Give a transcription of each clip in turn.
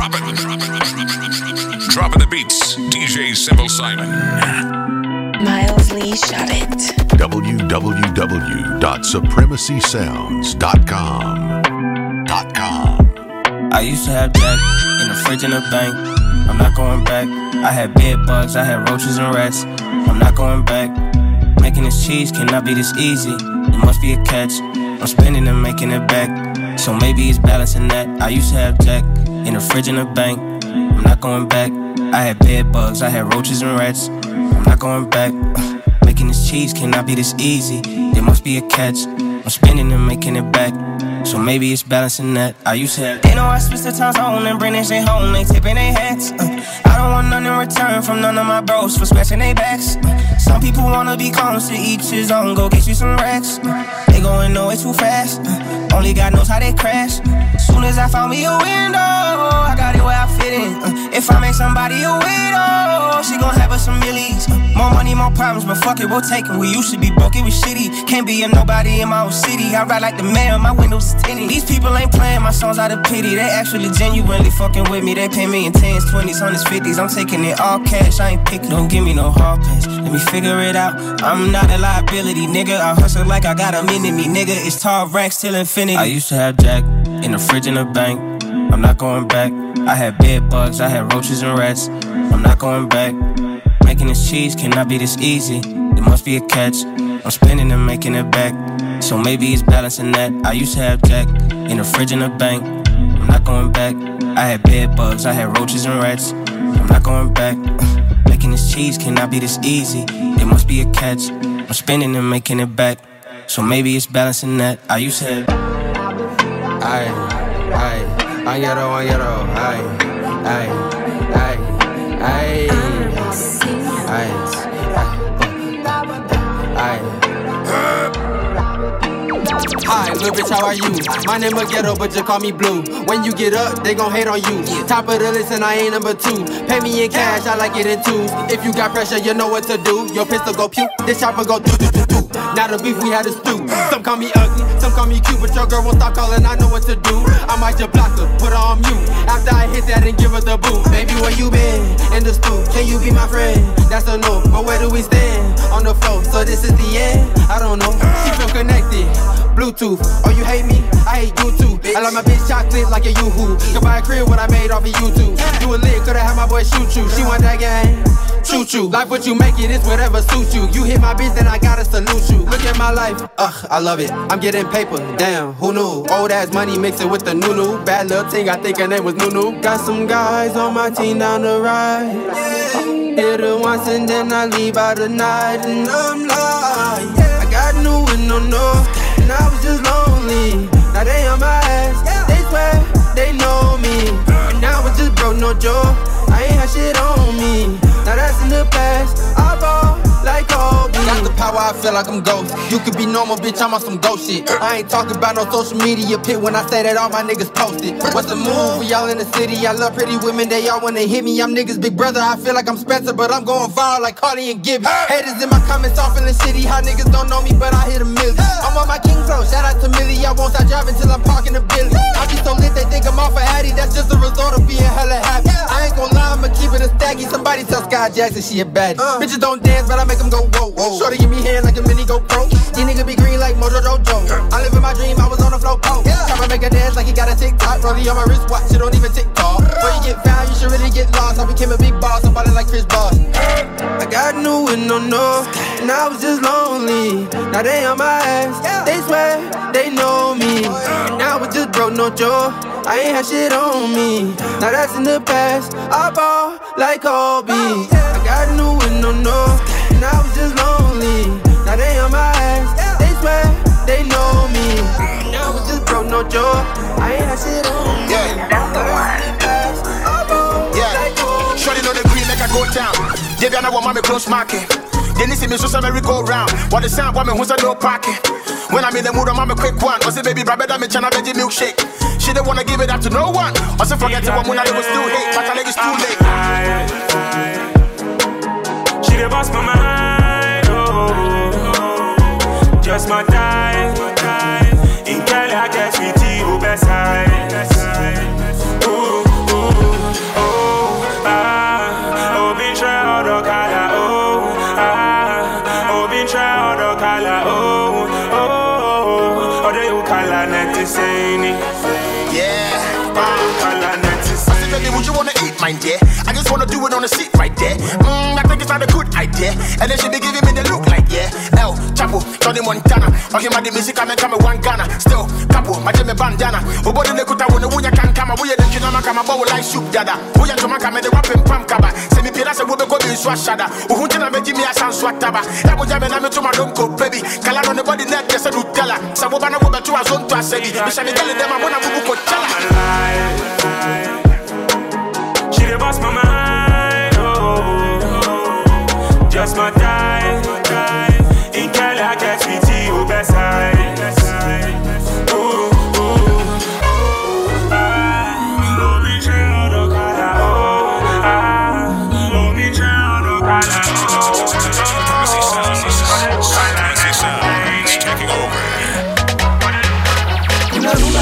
Dropping. Dropping the beats. DJ Simple Simon. Miles Lee shot it. www.supremacysounds.com. Dot com. I used to have Jack in the fridge in the bank. I'm not going back. I had bed bugs, I had roaches and rats. I'm not going back. Making this cheese cannot be this easy. It must be a catch. I'm spending and making it back. So maybe it's balancing that. I used to have Jack in the fridge in the bank. I'm not going back. I had bed bugs, I had roaches and rats. I'm not going back. Making this cheese cannot be this easy. There must be a catch. I'm spending and making it back. So maybe it's balancing that. I used to have. They know I switch the times on and bring that shit home. They tipping their hats. Uh, I don't want none in return from none of my bros for scratching their backs. Uh, some people wanna be clones to each his own. Go get you some racks. Uh, they going nowhere too fast. Uh, only God knows how they crash. Soon as I found me a window, I got it where I fit in. Uh, if I make somebody a widow, she gon' have us some millies. Uh, more money, more problems, but fuck it, we'll take it. We used to be broke, it was shitty. Can't be a nobody in my own city. I ride like the mayor, my windows is tinted. These people ain't playing my songs out of pity. They actually genuinely fucking with me. They pay me in 10s, 20s, 100s, 50s. I'm taking it all cash, I ain't picking. Don't give me no hard pass. Let me figure it out. I'm not a liability, nigga. I hustle like I got a minute me, nigga. It's tall racks till infinity. I used to have Jack in the fridge in the bank. I'm not going back. I had bed bugs, I had roaches and rats. I'm not going back. Making this cheese cannot be this easy. There must be a catch. I'm spending and making it back. So maybe it's balancing that. I used to have Jack in the fridge in the bank. I'm not going back. I had bed bugs, I had roaches and rats. I'm not going back. Making this cheese cannot be this easy. There must be a catch. I'm spending and making it back. So maybe it's balancing that. I used to have. Ay, ay, añero, añero, ay, ay, ay, ay, ay, ay. Hi, little bitch, how are you? My name is Ghetto, but you call me Blue. When you get up, they gon' hate on you. Top of the list, and I ain't number two. Pay me in cash, I like it in twos. If you got pressure, you know what to do. Your pistol go pew, this chopper go do do do do. Now the beef we had is stew. Some call me ugly, some call me cute, but your girl won't stop calling. I know what to do. I might just put her on mute. After I hit that and give her the boot. Baby, where you been? In the stool. Can you be my friend? That's a no. But where do we stand? On the floor. So this is the end? I don't know. She feel connected. Bluetooth. Oh, you hate me? I hate you too. I like my bitch chocolate like a yoo-hoo. Could buy a crib what I made off of YouTube. You a lit, coulda had my boy shoot you. She want that game. Choo choo. Life what you make it is whatever suits you. You hit my bitch, then I gotta salute you. Look at my life. Ugh, I love it. I'm getting paper. Damn, who knew? Old ass money mix it with the new new. Bad little thing, I think her name was Nunu. Got some guys on my team down the ride. Hit her once and then I leave out the night. And I'm like, I got new and no no. And I was just lonely. Now they on my ass. They swear they know me. And now I just broke no joke. I ain't had shit on me. Now that's in the past. I ball like Kobe. Got the power, I feel like I'm ghost. You could be normal, bitch, I'm on some ghost shit. I ain't talking about no social media pit when I say that all my niggas posted. What's the move? We all in the city. I love pretty women, they all wanna hit me. I'm niggas big brother. I feel like I'm Spencer, but I'm going viral like Carly and Gibby. Haters in my comments all feeling shitty. How niggas don't know me, but I hit a million. I'm on my king flow. Shout out to Millie. I won't stop driving till I'm parking a Billy. I be so lit, they think I'm off a Addy. That's just a result of being hella happy. I ain't gon' lie, I'ma keep it a staggy. Somebody tell Skai Jackson she a baddie. Uh. Bitches don't dance, but I make them go whoa, whoa. Shorty give me hand like a mini GoPro. These niggas be green like Mojo Jojo. I live in my dream, I was on the floor pole. Tryna make a dance like he got a TikTok. Rollie on my wristwatch, you don't even TikTok. Before you get found, you should really get lost. I became a big boss, I'm ballin' like Chris Bosh. I got new and no no, and I was just lonely. Now they on my ass, they swear they know me. And now I just broke no joke. I ain't had shit on me. Now that's in the past. I ball like Kobe. I got new and no no, and I was just lonely. Now they on my ass, they swear they know me. I was just broke no joke. I ain't had shit on me. Yeah. That's the one. Yeah. Shorty know the green like I go down. Yeah, I want mommy close market. Then you see me so merry go round. What the sound woman who's a no parking. When I'm in the mood, I'm a quick one. I say, baby, brother, I'm in China veggie milkshake. She didn't wanna give it up to no one. I say, forget it, woman, it was too late. But I it's too late. She the boss my mind, oh, just my time. In Cali, I guess we T.O. Oh, best side. Ooh, ooh. niseni Kalana Tisani. Yeah baby, would you wanna eat mine, dear? I just wanna do it on the seat right there. Mmm, I think it's not a good idea. And then she be giving me the look like, yeah. El, Chapo, Johnny Montana. Okay, my the music, I'm come one Ghana. Still, Capo, my Jimmy bandana. Obo the kuta when the wunya can come, we the kinama kama bowl like soup dada. We are to make the weapon pam kaba. Send me wobe go be swashada. Uhuntina oh, me Jimmy asan swataba. Ebo jame na me to my don't baby. Kala on the body net, yes, I do tell her. Sabobana wo betu azon to asebi. Bishami tell them I wanna bubu ko chala. they bust my mind. Oh, just my time. In Cali, I get with you best high. Ooh.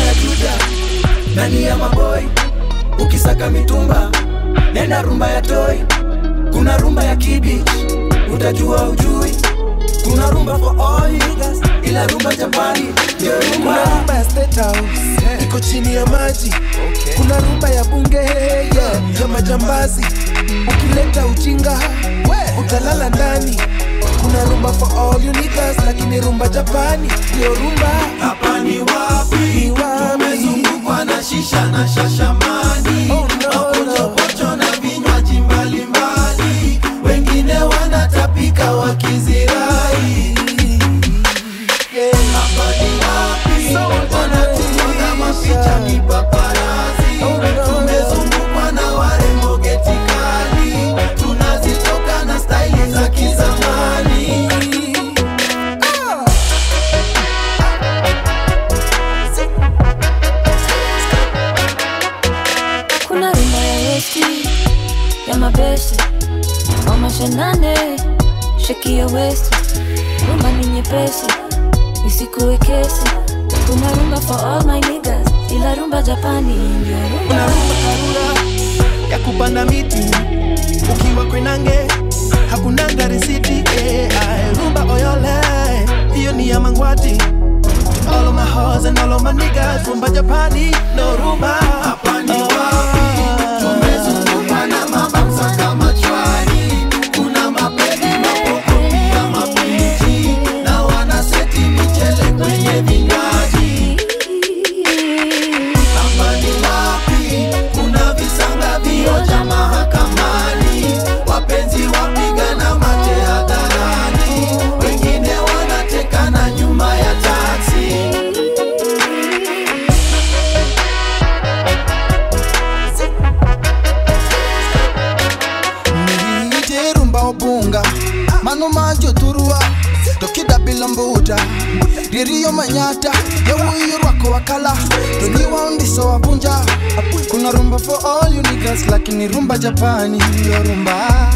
Ya Juja ndani maboi, ukisaka mitumba nenda rumba ya toy kuna rumba ya kibich utajua ujui kuna rumba for all niggas. Ila rumba japani. Kuna rumba ya State House. Iko chini ya maji. Kuna rumba ya bunge. Yeah, ya majambazi. Ukileta ujinga utalala ndani. Kuna rumba for all you niggas lakini rumba japani. Ndio rumba. Hapa ni wapi? Ni wapi? tumezungukwa na shisha na shashamani. Oh, wamashanane sheki ya westi rumba ni nyepesi isikuwe kesi. Kuna rumba for all my niggas ila rumba japani ndio kuna rumba rumba karura ya kupanda miti ukiwa kwenange hakunanga risiti eh, ae, rumba oyole hiyo ni ya mangwati. All of my hoes and all of my niggas rumba japani no rumba. Hapa ni wapi ririyo manyata yawuyo rwako wakala toniwa undiso wabunja kuna rumba for all you niggas lakini rumba japani ndiyo rumba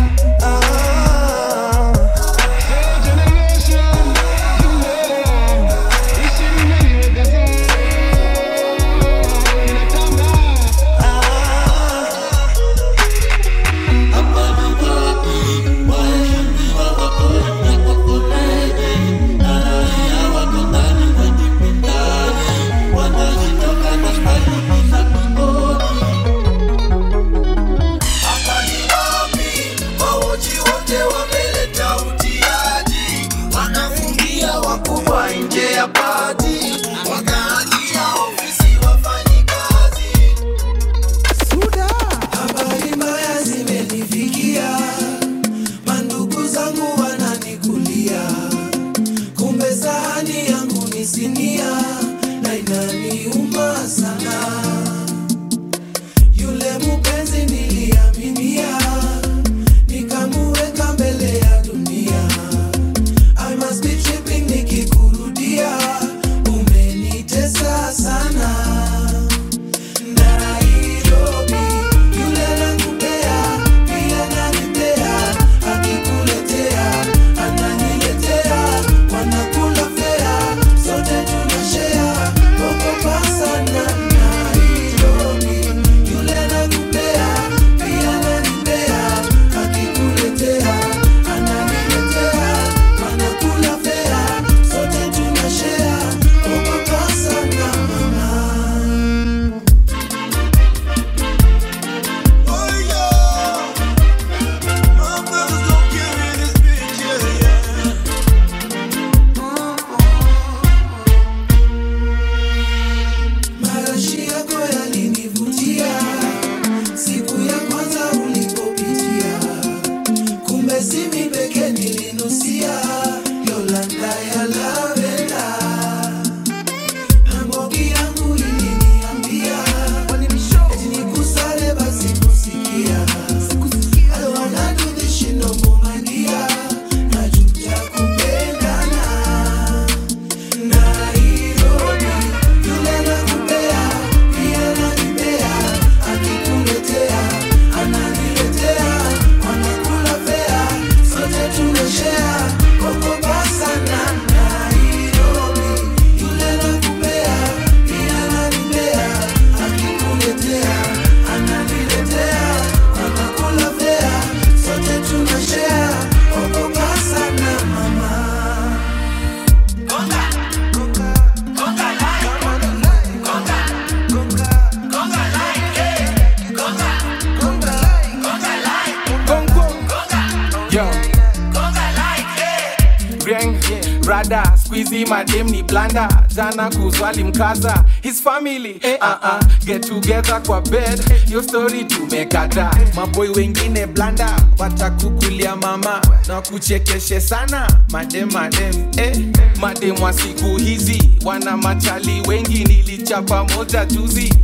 jana kuswali mkaza. His family eh, uh -uh. get together kwa bed. Yo story tumekata. Maboi wengine blanda. Watakukulia mama na kuchekeshe sana. Madem madem eh. madem wa siku hizi. Wana machali wengi nilichapa moja juzi.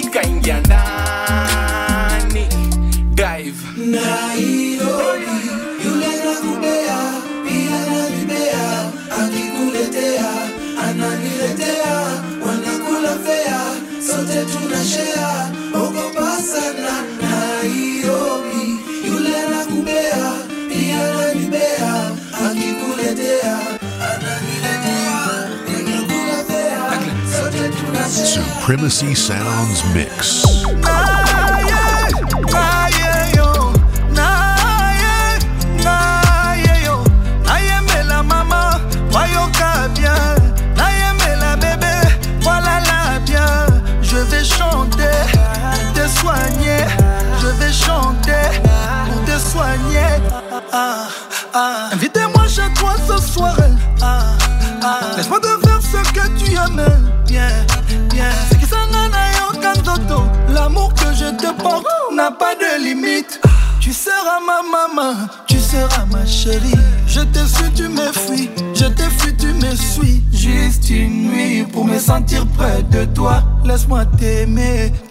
Ikaingia ndani. Dive. Nairobi, yule nakubea, sote tunashea, ogopa sana. Nairobi, yule pia akikuletea, ananiletea, fea, sote tunashea. Supremacy Sounds Mix.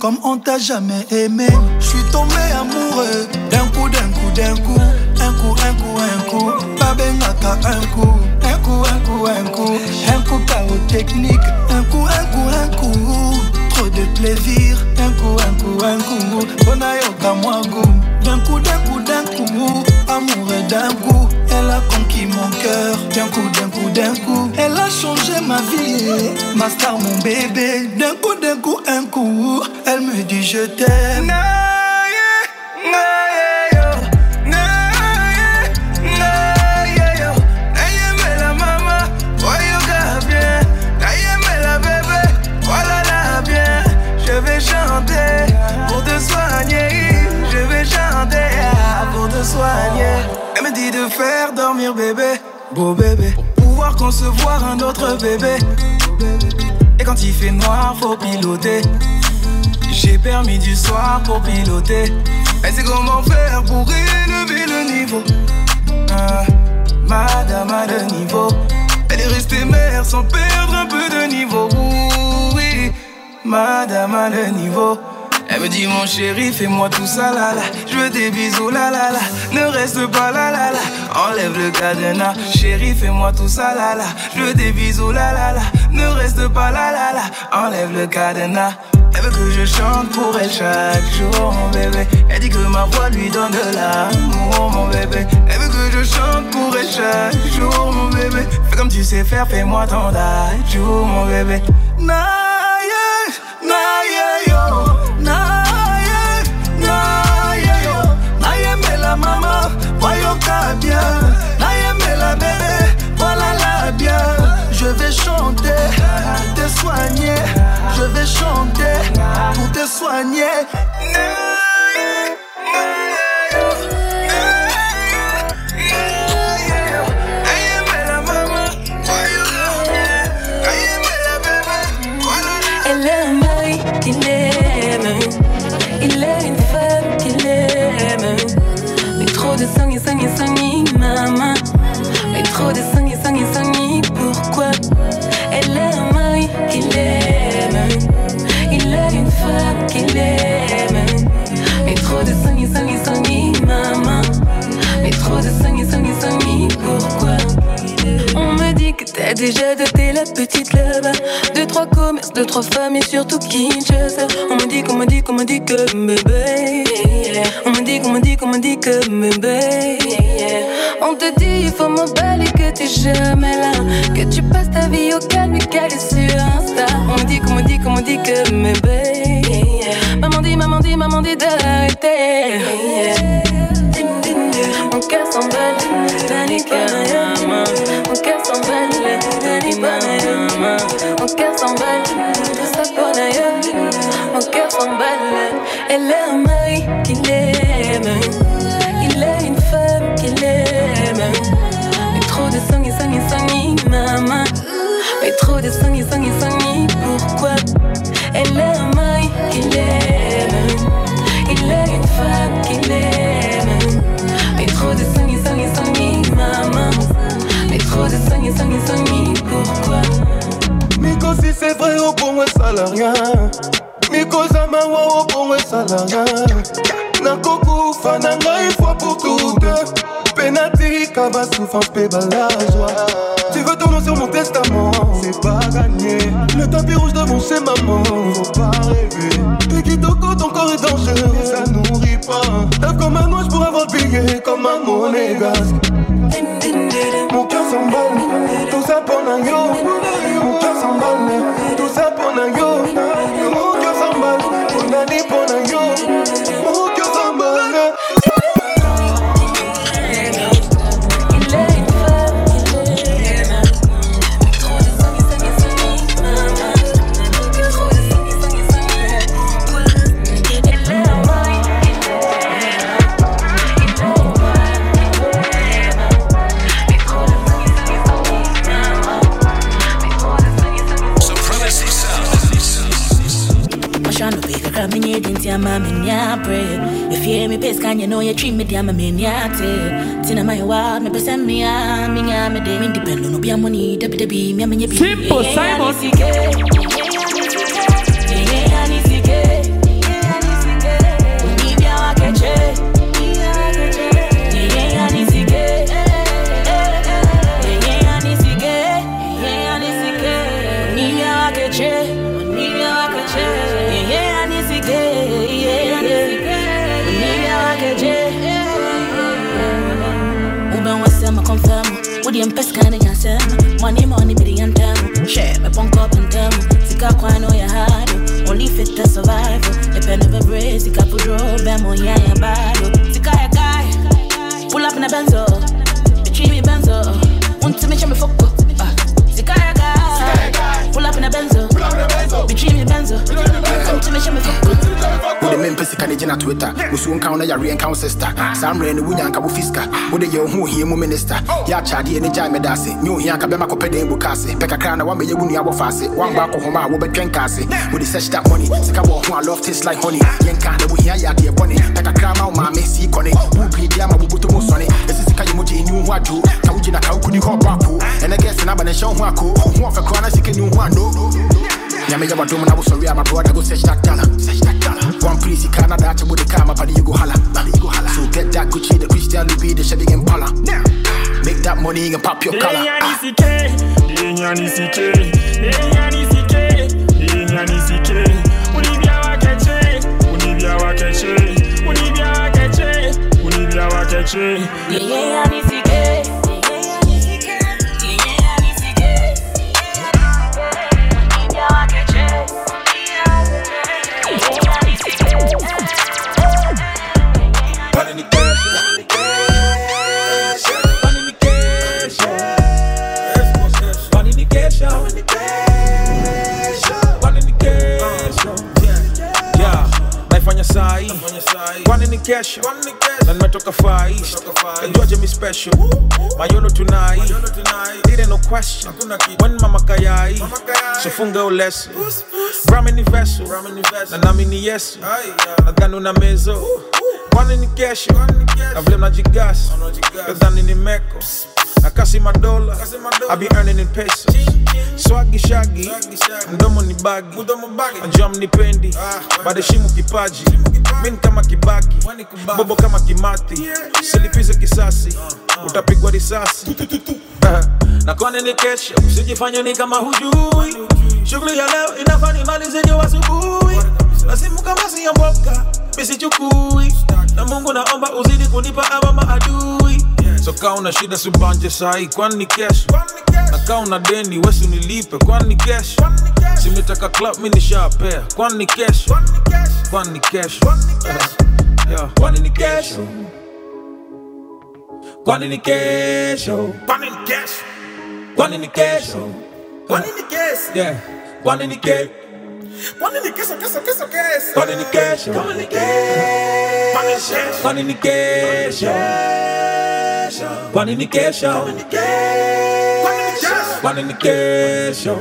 Comme on t'a jamais aimé. Je suis tombé amoureux d'un coup, d'un coup, d'un coup. Un coup, un coup, un coup. Babengaka, un coup. Un coup, un coup, un coup. Un coup, chaos technique. Un coup, un coup, un coup. Trop de plaisir. Un coup, un coup, un coup. Bonayoka, goût. D'un coup, d'un coup, d'un coup, amoureux d'un coup, elle a conquis mon cœur. D'un coup, d'un coup, d'un coup, elle a changé ma vie. Ma star, mon bébé. D'un coup, te soigner. Elle me dit de faire dormir bébé, beau bébé. Pour pouvoir concevoir un autre bébé. Et quand il fait noir, faut piloter. J'ai permis du soir pour piloter. Elle sait comment faire pour élever le niveau. Ah, madame a le niveau. Elle est restée mère sans perdre un peu de niveau. Oui, madame a le niveau. Elle me dit mon chéri, fais-moi tout ça là là. Je veux des bisous là là là. Ne reste pas là là là. Enlève le cadenas. Chéri, fais-moi tout ça là là. Je veux des bisous là là là. Ne reste pas là là là. Enlève le cadenas. Veut que je chante pour elle chaque jour, mon bébé. Elle dit que ma voix lui donne de l'amour, mon bébé. Elle veut que je chante pour elle chaque jour, mon bébé. Fais comme tu sais faire, fais-moi ton jour, mon bébé. 万年。Petite Deux, trois commerces, deux, trois femmes et surtout Kinshasa. On me dit qu'on me dit qu'on me dit que bébé On me dit qu'on me dit qu'on me dit que bébé On te dit il faut m'emballer que t'es jamais là. Que tu passes ta vie au calme et calé sur Insta. On me dit qu'on me dit qu'on me dit que bébé Maman dit, maman dit, maman dit d'arrêter. Mon cœur s'emballe, Panayama Mon cœur s'emballe, Dani trop de sang, sang, sang, pourquoi? Elle un mari qu'il aime. Il est une femme qu'il aime. Mais trop de sang, sang, sang, maman. Mais trop de sang, sang, sang, pourquoi? Miko si c'est vrai au bon ça la rien Miko zama wa au bon ça la rien nakokufa na ngai fois pour toutes penati kaba souffrance pe balazwa tu veux nom sur mon testament c'est pas gagné. Le tapis rouge devant chez maman faut pas rêver. Pekitoko ton corps est dangereux. Ça nourrit pas. Rêve comme un ange pour avoir le comme un monégasque. Mon cœur s'emballe, tout ça pour un Mon cœur s'emballe, tout ça pour un yo Mon cœur s'emballe, pour nani pour un yo me dia meniate. Tina my me a, me de. Amoni. Simple Simon. Share me punk up and temu Sika kwa no ya hado. Only fit to survive Depend of a brace Sika pudro Bemo ya ya bado Sika ya guy Pull up in a benzo Between me benzo to me chame up Ah, Sika ya guy Pull up in a benzo Between me benzo to me chame mempɛ sika ne gyina twitter. Wosuo nka wo na yareɛ nka wo sister. Saa mmerɛ no wonya nka wo fiska wode yɛ wo ho ohia mu minister. Yɛ ne gyae meda ase nyɛ ohia nka bɛma kɔpɛ dan buka ase pɛ kakra na woamɛyɛ wo nua wɔfa ase woamba akɔhoma a wobɛtwɛn nka ase wode search that money. Sika wɔ ho a love taste like honey. Yɛnka na wohia yɛ bɔne pɛ kakra ma wo maame sii kɔne wobiribi ama woboto mu sɔne ɛsi sika yɛ mogye ɛni wo ho adwo ka wogyina ka wokudi hɔ bɔ apo ɛnɛ gɛse no aba ne hyɛ wo ho ako ho ɔfɛ na sika ni wo ho ano nyame yɛ wadom na wosɔre a my brother go search that dollar search that dollar one place you can't dacha with the car my body you go holla. But you go holla. So get that Gucci the Christian Louis the Chevy Impala. Make that money and pop your collar. Ah. Yeah, yeah, I kesho. Na nimetoka far east. Mi special? Mayono tunai ile no question. When mama kayai? So funga ulesi brami ni na nami ni yesu. Nadhani una mezo. Kwani ni kesho? Na vile mnajigasi nadhani ni meko na kasi madola I be earning in pesos. Swagi shagi mdomo ni bagi. Najua mnipendi badeshimu kipaji. Min kama kibaki bobo kama kimati. Silipize kisasi utapigwa risasi. Na ni kesho? Usijifanye ni kama hujui. Shughuli ya leo inafani mali zenye asubuhi. Nasimu kama siyamboka misichukui na mungu naomba uzidi kunipa awa maadui so kaa una shida subanje sahi kwani ni kesho na kaa una deni wesi nilipe kwani ni kesho simetaka club mi nishapea kwani ni kesho kwani ni kesho kwani ni kesho kwani ni kesho kwani ni kesho kwani ni kesho kwani ni kesho yeah kwani ni kesho Kwani ni kesho, kesho, kesho, kesho. kwani ni kesho Kwani ni kesho. kwani ni kesho kwani ni kesho Kwani ni kesho. Communication.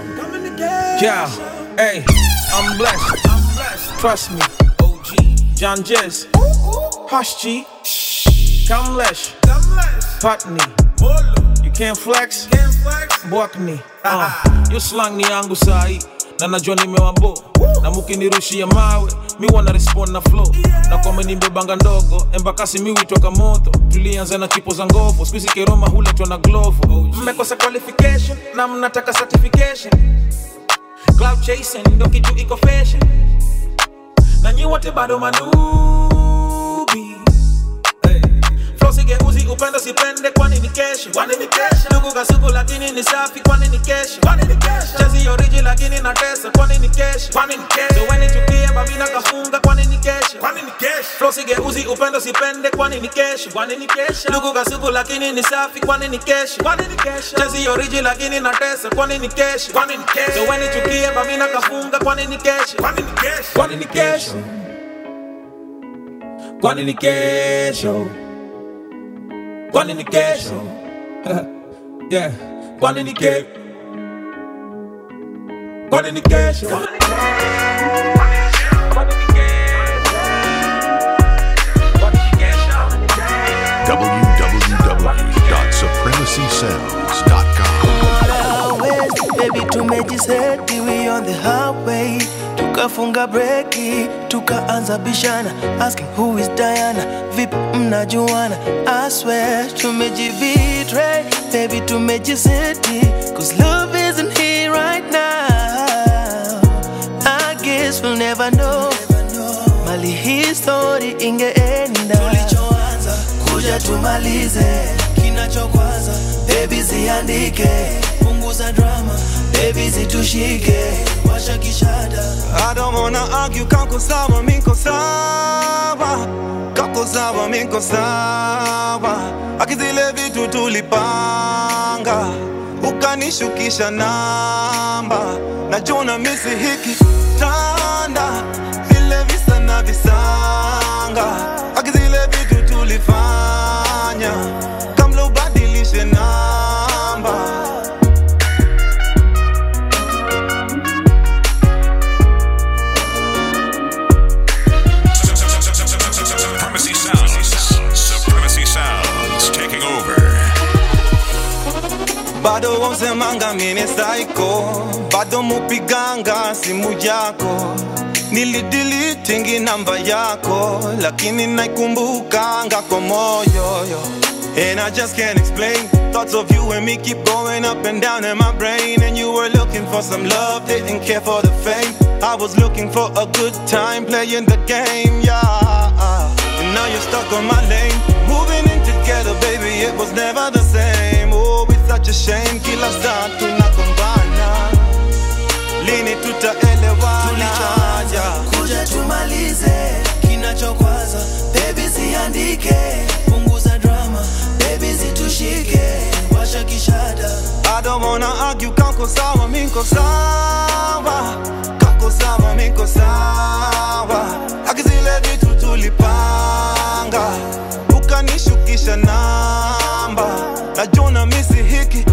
Yeah, hey, I'm blessed. I'm blessed. Trust me. OG. John Jess. Hush G. Come lesh. Putney. You can't flex. Bwakni. Uh, ni yangu sahi na najua nimewabo na mukinirushia mawe mi wana respond na flow. Na kwame nimbebanga ndogo embakasi miwitwaka moto. Tulianza na chipo za ngovo skuizi keroma huletwa na glovo. Mmekosa qualification na mnataka certification. Cloud chasing ndo kitu iko fashion. Na nyi bado manubi Flow sigeuzi upendo sipende kwani ni kesho kwani ni kesho ndugu kasuku lakini ni safi kwani ni kesho kwani ni kesho chezi oriji lakini na tesa kwani ni kesho weni babina kafunga kwani ni kesho kwani ni kesho Flow sigeuzi upendo sipende kwani ni kesho kwani ni kesho ndugu kasuku lakini ni safi kwani ni kesho kwani ni kesho chezi oriji lakini na tesa kwani ni kesho weni chukie babina kafunga kwani ni kesho kwani ni kesho kwani ni kesho kwani ni kesho kwani ni kesho yeah kwani ni ke kwani ni kesho www.supremacysounds.com. Baby tumejiseti we on the highway tukafunga breki tukaanza bishana. Asking who is Diana? Vipi mnajuana? I swear tumejibetray baby tumejiseti. Cause love isn't here right now. I guess we'll never know. Mali hii story ingeenda. Tulichoanza kuja tumalize kinachokwaza. Bebi ziandike. Punguza drama. Bebi zitushike. Washa kishada. I don't wanna argue, kako sawa, miko sawa. Kako sawa, miko sawa. Akizile vitu tulipanga. Ukanishukisha namba. Najua misi hiki tanda. Vile visa na visanga. Akizile vitu tulifanya bado wausemanga mine saiko bado mupiganga simu yako. Nilidilitingi namba yako. Lakini naikumbukanga kwa moyo yo. And I just can't explain. Thoughts of you and me keep going up and down in my brain. And you were looking for some love, didn't care for the fame. I was looking for a good time playing the game, yeah. And now you're stuck on my lane. Moving in together, baby, it was never the same A shame, kila saa tunagombana. Lini tutaelewana? Kuja tumalize. Kinachokwaza baby ziandike punguza drama baby zitushike. Washa kishada. I don't wanna argue, kako sawa, miko sawa. Kako sawa, miko sawa. Akizile vitu tulipanga Ukanishukisha namba. Najua misi hiki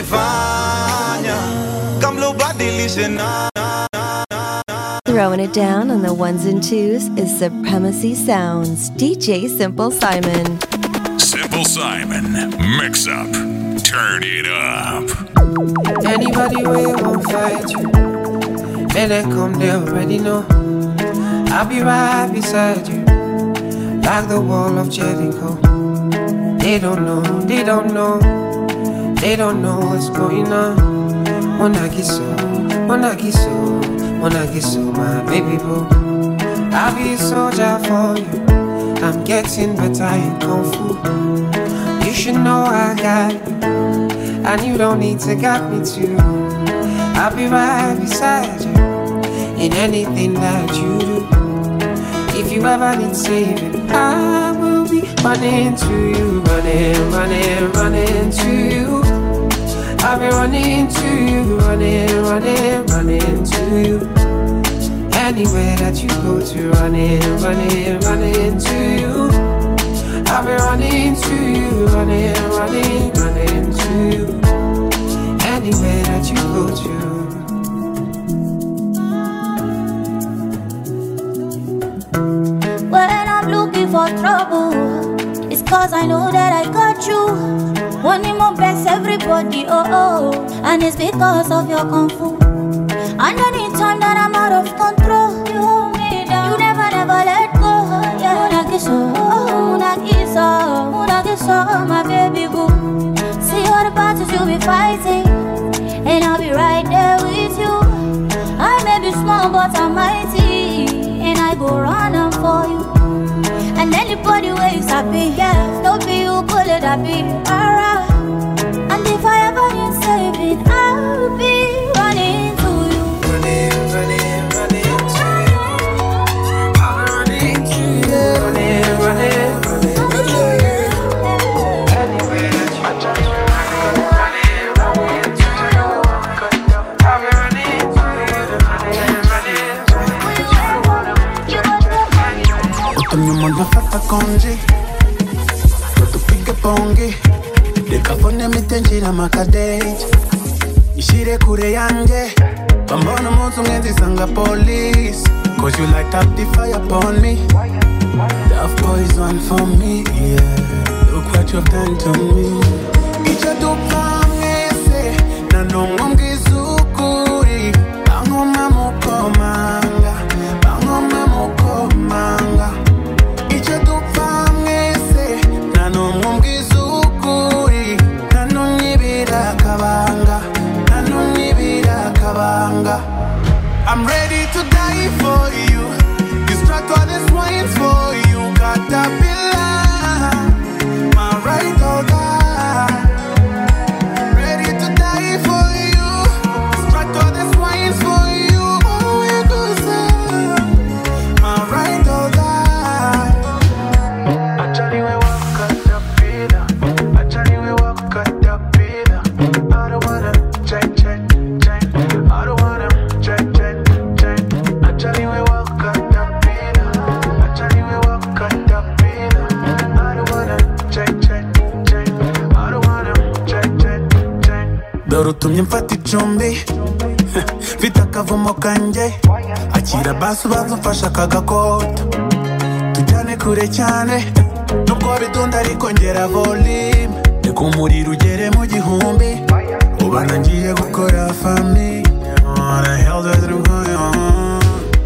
vitu tulifanya Kamla ubadilishe na Throwing it down on the ones and twos is Supremacy Sounds. DJ Simple Simon. Simple Simon. Mix up. Turn it up. Anybody will won't fight you. When they come, they already know. I'll be right beside you, like the wall of Jericho. They don't know, they don't know, they don't know what's going on. When I get so, when I get so, Wanna get so, my baby boo. I'll be a soldier for you. I'm getting better in kung fu. You should know I got you, and you don't need to got me too. I'll be right beside you in anything that you do. If you ever need saving, I will be running to you, running, running, running to you. I'll be running to you, running, running, running to you. Anywhere that you go to, running, running, running to you. I'll be running to you, running, running, running to you. Anywhere that you go to. When I'm looking for trouble, it's cause I know that I got you. Wanting more best everybody, oh oh. And it's because of your kung fu. And anytime that I'm out of control, you hold me down. You never, never let go. Yeah, Muna kiso, muna kiso, muna kiso, my baby boo. See all the battles you'll be fighting, and I'll be right there with you. I may be small, but I'm mighty, and I go run am for you. Anybody where you happy, yeah, no be you it, I be alright. Konji tupige bonge reka fone mitenjira amakadeje ishire kure yanjye bambona umunsi umwe nzisanga polisi cause you light up the fire upon me. Love poison for me yeah. Look what you've done to me. Icyo dupfa mwese na n'umwe umbwiza ukuri bankoma mukomanga n'umwe umbwiza ukuri nta n'unyibira akabanga nta n'unyibira akabanga gakota tujyane kure cyane nubwo ariko ngera reka umuriro ugere mu gihumbi ngiye gukora fami?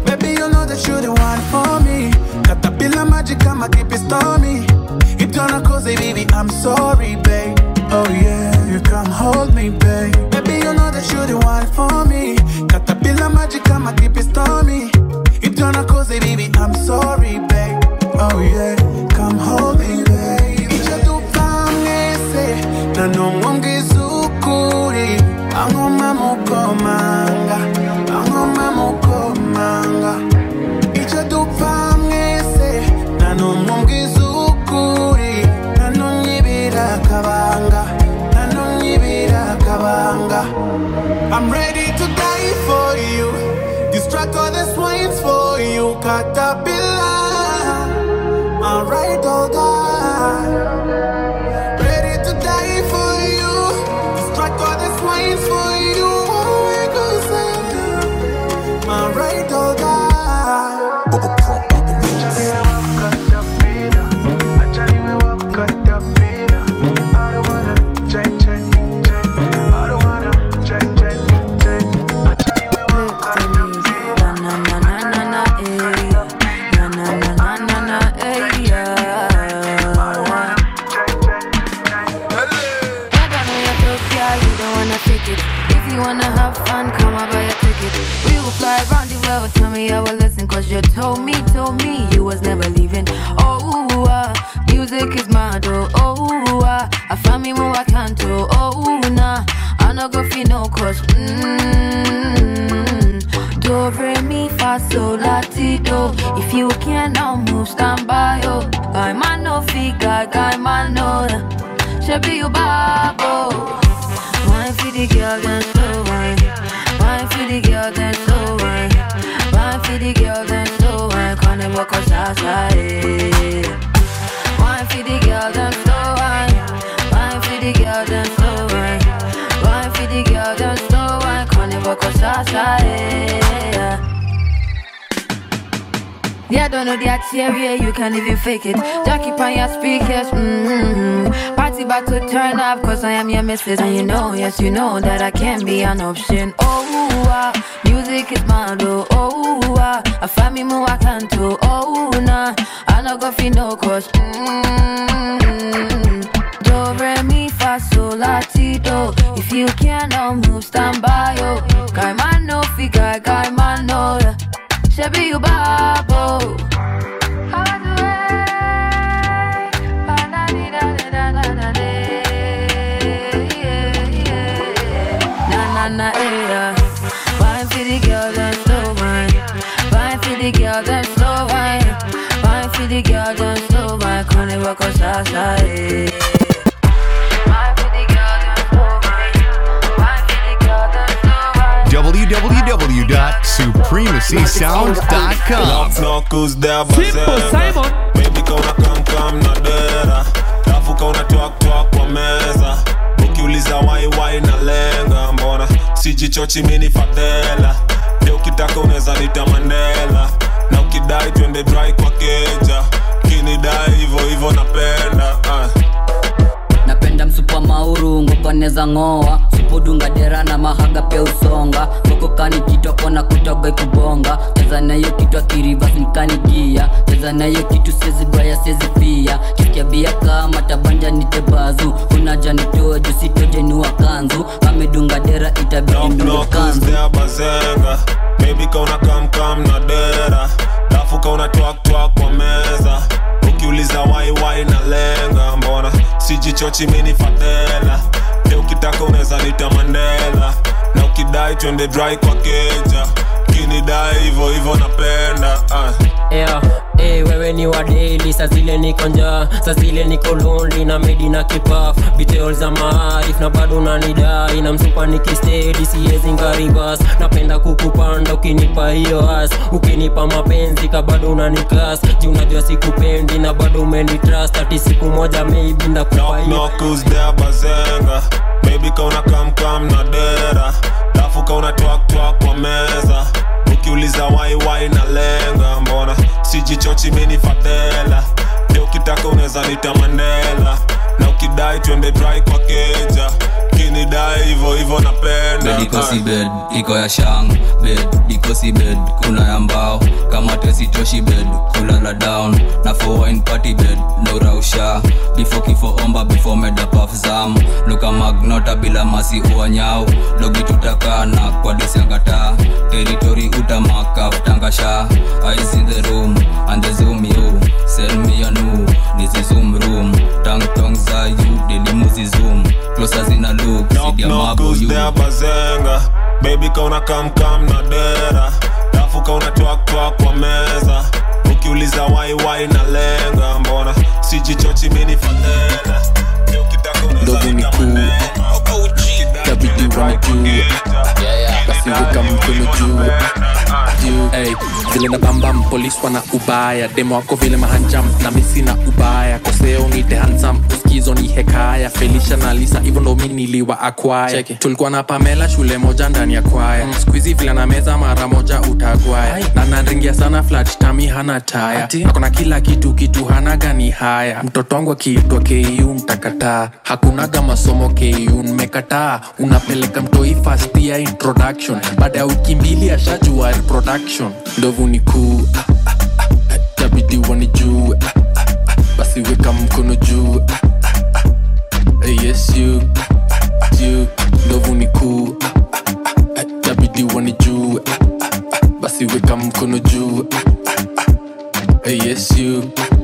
Baby, you know that you're the one for me. Caterpillar magic, I'ma baby, I'm sorry, babe. Oh yeah, you come hold me, babe. Baby, you know that you're the one for me. Caterpillar magic, I'ma. Should be don't know the exterior, you can't even fake it. Jackie on your speakers, mm-hmm. Party about to turn up, cause I am your missus. And you know, yes, you know that I can be an option. Oh, ah, music is mad, oh, oh, ah. I find me more, I can't do, oh, nah. I no go feel no cause, mm-hmm. Slow www.supremacysounds.com. Knuckles there bazenga Baby kauna kam kam na dera. Rafu kauna twak twak kwa meza Ukiuliza wai wai na lenga Mbona? Sijichochi mini fadhela Leo ukitaka unaweza nita Mandela. Na ukidai twende dry kwa keja. Kinidai hivyo hivyo napenda uh. napenda msupa mauru ngopaneza ng'oa. Supudunga dera na mahaga pia usonga. Ngokokani kitoko na kutoga ikubonga cheza nayo kitu akirivas nikanigia cheza nayo kitu sezi baya sezi pia kikiabia kama tabanja nitebazu unaja nitoe jusitojenua kanzu amedunga dera itabidi ndunge kanzu Baby kauna kamkam kam na dera Rafu kauna twak twak kwa meza. Ukiuliza wai wai na lenga Mbona? Sijichochi mini fadhela Leo ukitaka unaweza nita Mandela. Na ukidai twende dry kwa keja. Kinidai hivo hivo napenda ah. yeah. Hey, wewe ni wa daily saa zile niko njaa saa zile niko londi na medi na kipaf za maarif na bado nanidai na msupa nikistedi siezi ngaribas. Napenda kukupanda ukinipa hiyo as ukinipa mapenzi ka bado unanikas. Unajua sikupendi na bado umenitrust ati siku moja maybe ndakupa hiyo Knuckles there bazenga? Baby kauna kam kam na dera Rafu kauna twak twak kwa meza Ukiuliza wai wai na lenga Mbona? Sijichochi mini fadhela. Leo ukitaka unaweza nita Mandela. Na ukidai twende dry kwa keja. Kinidai hivo hivo napenda. Bed iko si bed iko ya shang bed iko si bed kuna ya mbao kama tesitoshi bed kulala down. Na for party bed no rausha. Before kifo omba bifo meda zam. Luka magnota bila masi uanyau dogi tutakana kwa desiangata teritori utamaka tangasha eyes in the room and the zoom you. Sell me a new this is zoom room. Tang tong za you delimuzi zoom. Closer zina look there bazenga bebi kaona kamkam na dera. Dafu kaona twakwa kwa meza. Ukiuliza waiwai na lenga. Mbona sijichochi mini fanela ndogo ni kuu tabidi wanajuu basi weka mkono juu hey, vile na bambam polis wana ubaya. Demo wako vile mahanjam na misi na ubaya. Koseo nite hansam uskizo ni hekaya. Felisha na lisa hivyo ndo mi niliwa akwaya tulikuwa na pamela shule moja ndani ya kwaya. Mm. skuizi vile na meza mara moja utagwaya na naringia sana flat tami hana taya. Akona kila kitu kitu hana gani haya. Mtoto wangu akiitwa ku mtakataa. Hakunaga masomo ku mmekataa unapeleka mtoi fast ya introduction. Baada ya wiki mbili ashajua production. Ndovu ni kuu ah, ah, ah, basi weka mkono juu. Ah, ah, ah, yes you, ah, ah, you. Ndovu ni kuu ah, ah, ah, ah, ah, ah, ah, ah, ah,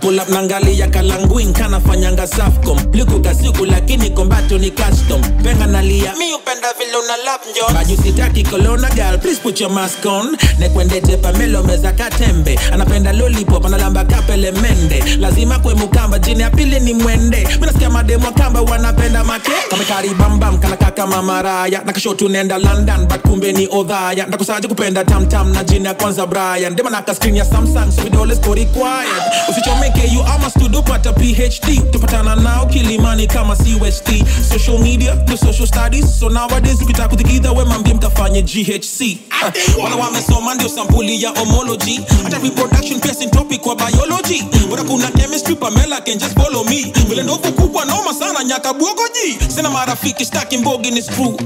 pull up nangalia kalanguin kanafanyanga safcom. Likukasiku lakini kombato ni custom. Penga nalia mi upenda vile una lap njo. Baju sitaki kolona gal please put your mask on. Nekwendeje pamelo meza katembe. Anapenda lollipop analamba kapele mende. Lazima kwe mukamba jini ya pili ni mwende. Minasikia mademu wa kamba wanapenda make. Kamekaribambam kanaka kama maraya nakashotu nenda london but kumbe ni odhaya. Ndakusaje kupenda tamtam na jini ya kwanza brian. Dema naka ya samsung so vidole siko required. Usichomeke you ama studio pata phd tupatana nao kilimani kama cust social media to social studies. So nowadays ukitaka kutikidha we mambie mtafanye ghc Ah, wala wamesoma ndio sampuli ya homology. Hata reproduction pia si topic kwa biology. Bora kuna chemistry pamela can just follow me? Vile ndovu kubwa noma sana nyaka bwogoji sina marafiki staki mbogi ni screw.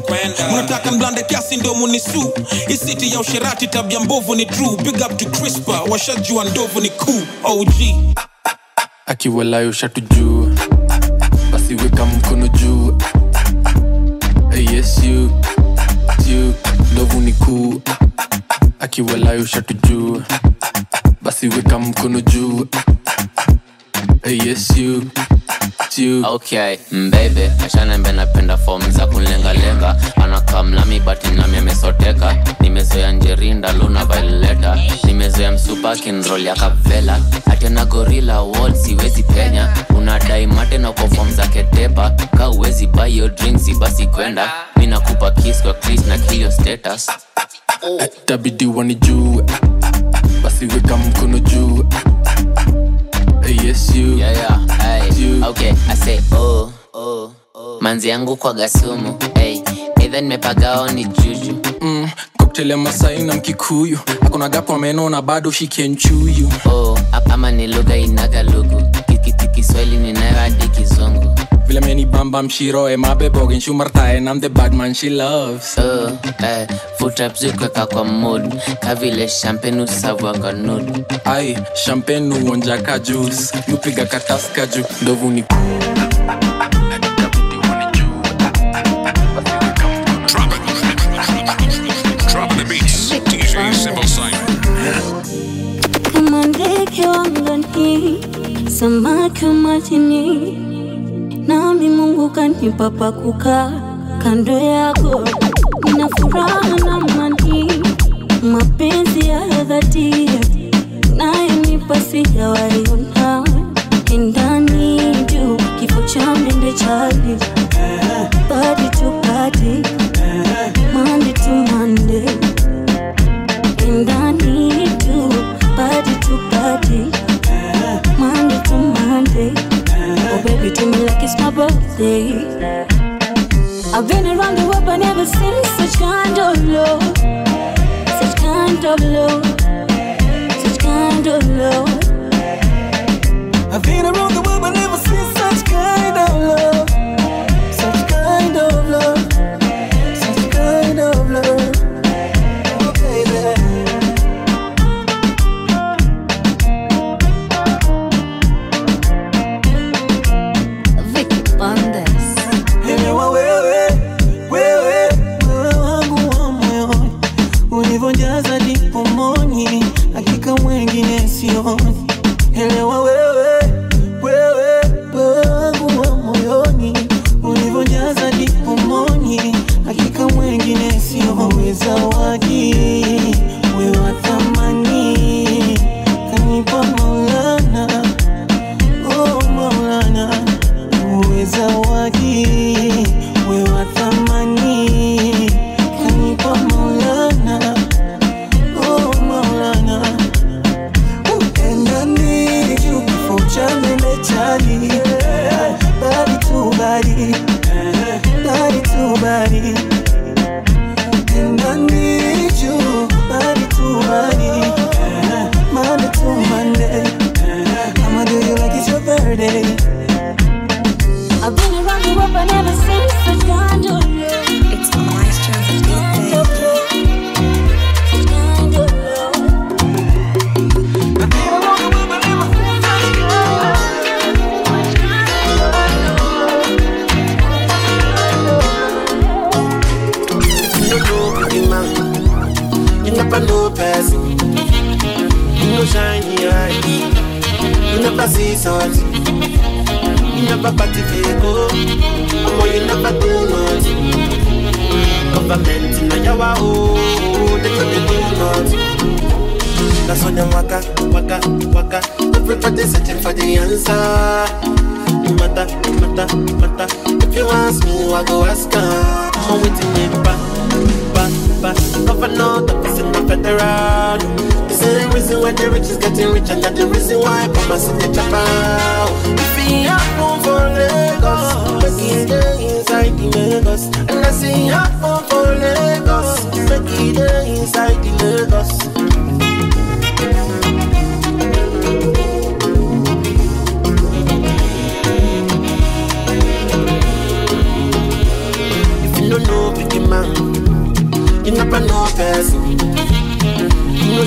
Mnataka mblande kiasi ndio munisu isiti ya usherati tabia mbovu ni true. Big up to crispa washajua ndovu ni cool og shatu juu basi weka mkono juu. Yes you you ndovu ni kuu akiwalayo shatu juu basi weka mkono juu. Yes you okay mbebe ashanembe napenda fom za kunlengalenga anakamlami bati nami amesoteka nimezoea njerinda luna vaileta nimezoea msupa kinrol ya kavela hatena gorila wall siwezi penya. Unadai mate na kwa fom za ketepa. Ka uwezi bayo drinksi basi kwenda. Mi nakupa kis kwa na kilio status. Tabidi wani juu basi weka mkono juu yes you. Yeah, yeah, hey. okay i say oh, oh, oh. manzi yangu kwa gasumu. Hey. either nimepagao ni juju. Mm, cocktail ya masai na mkikuyu. Hakuna gapo meno na bado shikenchuyu oh, ama ni lugha inaga lugu. Kikiti Vill ha med i Bam Bam Shiro Är Mabbe Bogen Shumartaen I'm the bad man she loves. Oh, eh, futrapzikweka kwa mood. Kavile champagne usavwaka nud ai champagne uonjaka jus nupiga kataska juu ndovuni kama ndege wangani samaki majini nami Mungu kanipa pa kukaa kando yako. Nina furaha na amani, mapenzi ya dhati. Nayonipa sijawaiona ndani juu kifo cha mende chali. Badi tu body, Baby to me like it's my birthday. I've been around the world but never seen such kind of love. Such kind of love. Such kind of love. I've been around the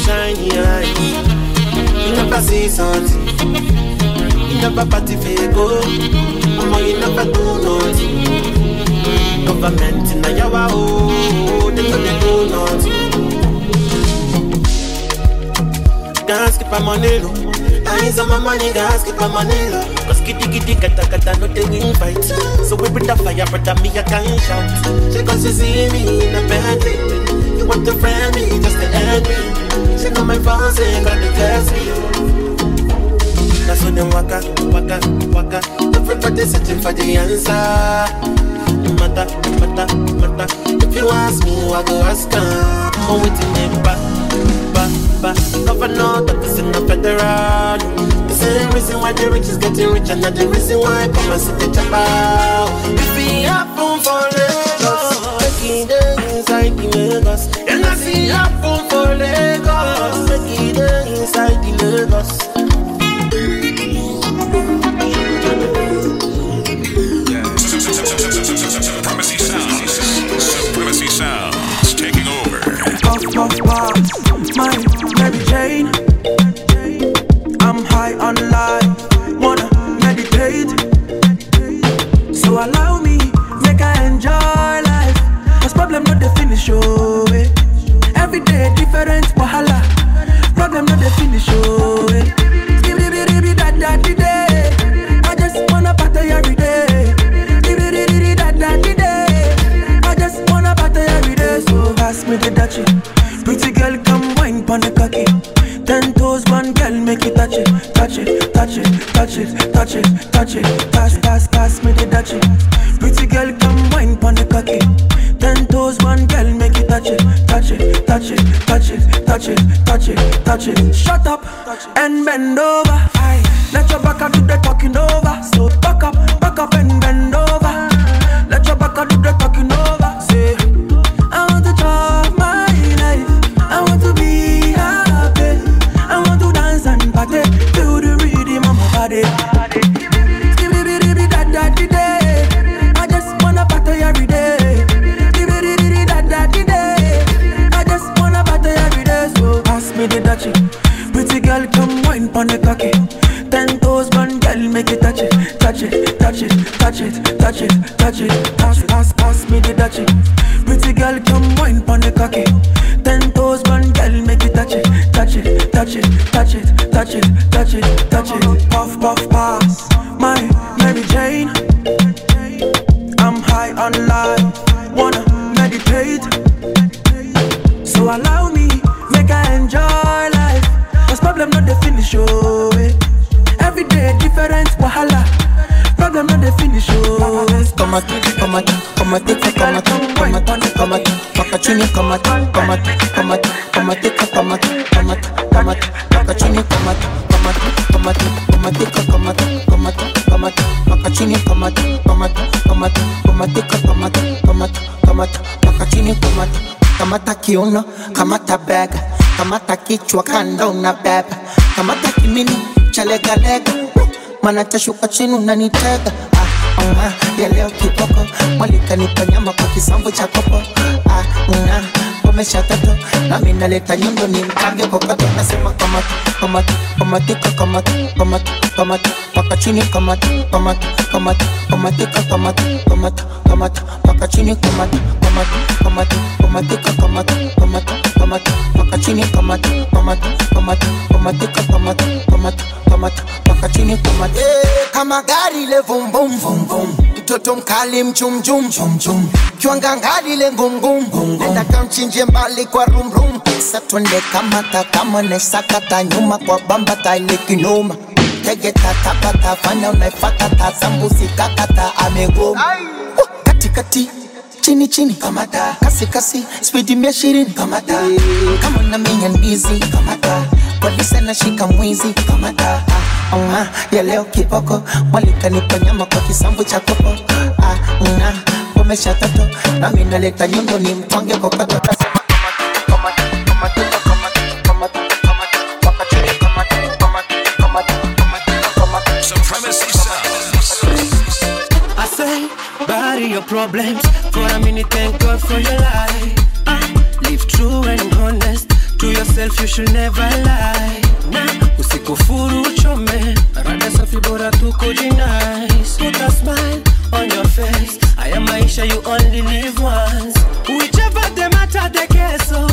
shiny eyes, you never see something. You never party for go, mama you never do nothing. Government in your own, oh, oh, they don't do nothing. Can't skip a money low. Eyes on my money, can't skip a money low. Cause kitty kitty kata kata no they fight. So we put the fire, but I me I can't shout. She cause you see me in a bad You want to friend me just to end me. She know my phone say got to test me. That's when them waka, waka, waka. Everybody searching for the answer. Mata, mata, mata. If you ask me, I go ask her. Oh, I'm waiting in back, back, back. Governor, the person the federal. The same reason why the rich is getting rich, and the reason why see the chop out. If he happen for Lagos, it dey inside the Lagos. And I see happen for Lagos, make it dey inside the Lagos. Supremacy Sounds taking over. Puff, puff, puff, touch it, touch it. Shut up and bend over. Girl, come wine pon the cocky. Ten toes, one girl, make it touch it, touch it, touch it, touch it, touch it, touch it. Pass, pass, kiuno, kamata bega, kamata kichwa kanda unabeba, kamata kimini cha mana tashuka chini unanitega. Ah, uh, ya mwalikanipa nyama kwa kisambo cha kopo ah, komesha toto nami naleta nyundo ni mkange kokoto nasema kamata kamata kamatika kamata kamata kamata paka chini kamata kamata kamata kamatika kamata kamata kamata paka kamata kamata kama tu kama tu pamatika kama paka chini kama tu kama tu kama tu pamatika paka chini kama tu kama gari le vum vum vum vum mtoto mkali mchumchum chumchum kiwanga ngali le ngungum nenda kamchinje mbali kwa rumrum pesa twende kamata kama nesakata nyuma kwa bamba tailekinoma tegeta tapata fanya unaifata tazambuzikakata amegoma. Katikati chini chini. Kamata. Kasi kasi spidi mia ishirini. Kamata. Kama unamenya ndizi kamata. Polisi anashika mwizi. Kamata. Ah, ya leo kiboko. Mwalikanipa nyama kwa kisambu cha kopo Ah, nga, umesha toto. Nami naleta nyundo ni mtwange kokoto your problems for a minute. Thank God for your life. Uh, live true and honest to yourself. You should never lie. Nah, usikufuru uchome. Rada safi bora tu kujinice. Put a smile on your face. Haya maisha you only live once. Whichever the matter the case, Nashukuru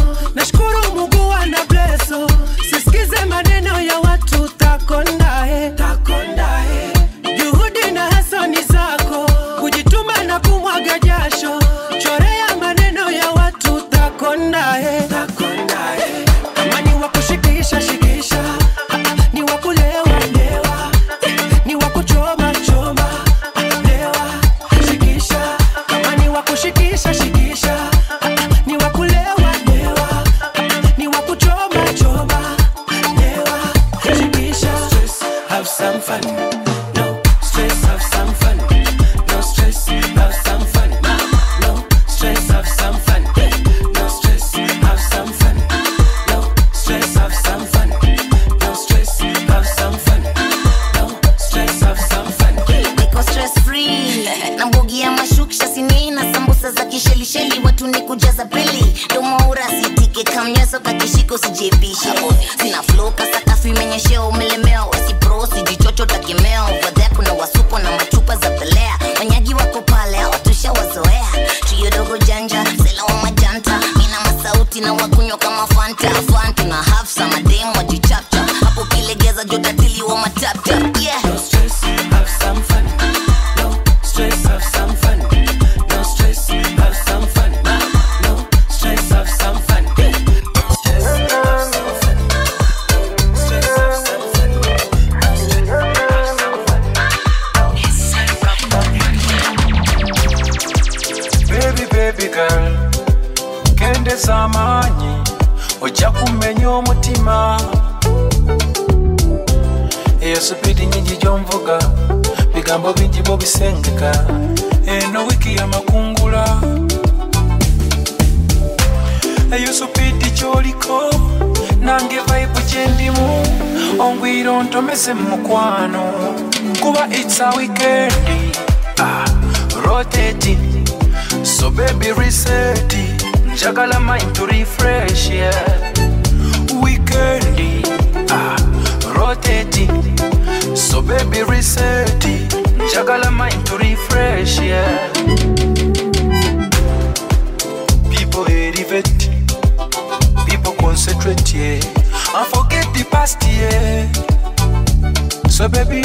So baby,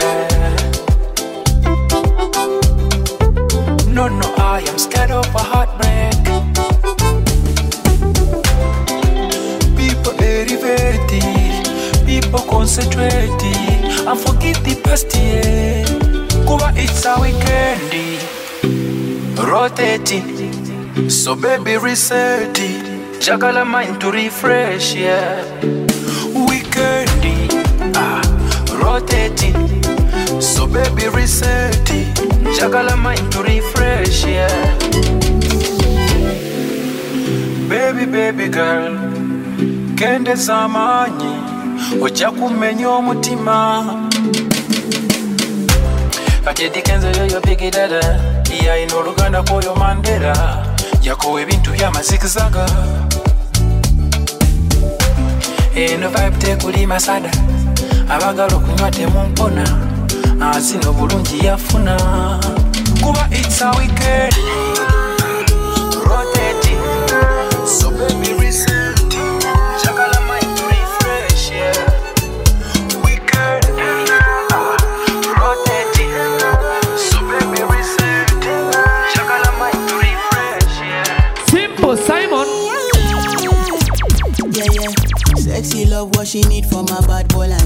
eh. No, no, I am scared of a heartbreak. People elevated, people concentrated, and forget the past year. Kuba it's a weekend, rotating. So baby reset it, jagala mind to refresh, yeah. Rotating. So baby reset it, jagala mind to refresh, yeah. Baby, baby girl, kendeza amaanyi ojja kumenya omutima kati edikenzo yoyo bigidada yayina oluganda kwoyo mandera. Yakowa ebintu byamazigizaga eno vibe tekuli masada abagala okunywa temumpona azina obulungi yafuna kuba its a weekend rotate so baby reset njagala mind refresh yeah weekend rotate so baby reset njagala mind refresh yeah Simple Simon. Yeah, yeah. Sexy love, what she need from a bad boy like me. Yeah, yeah.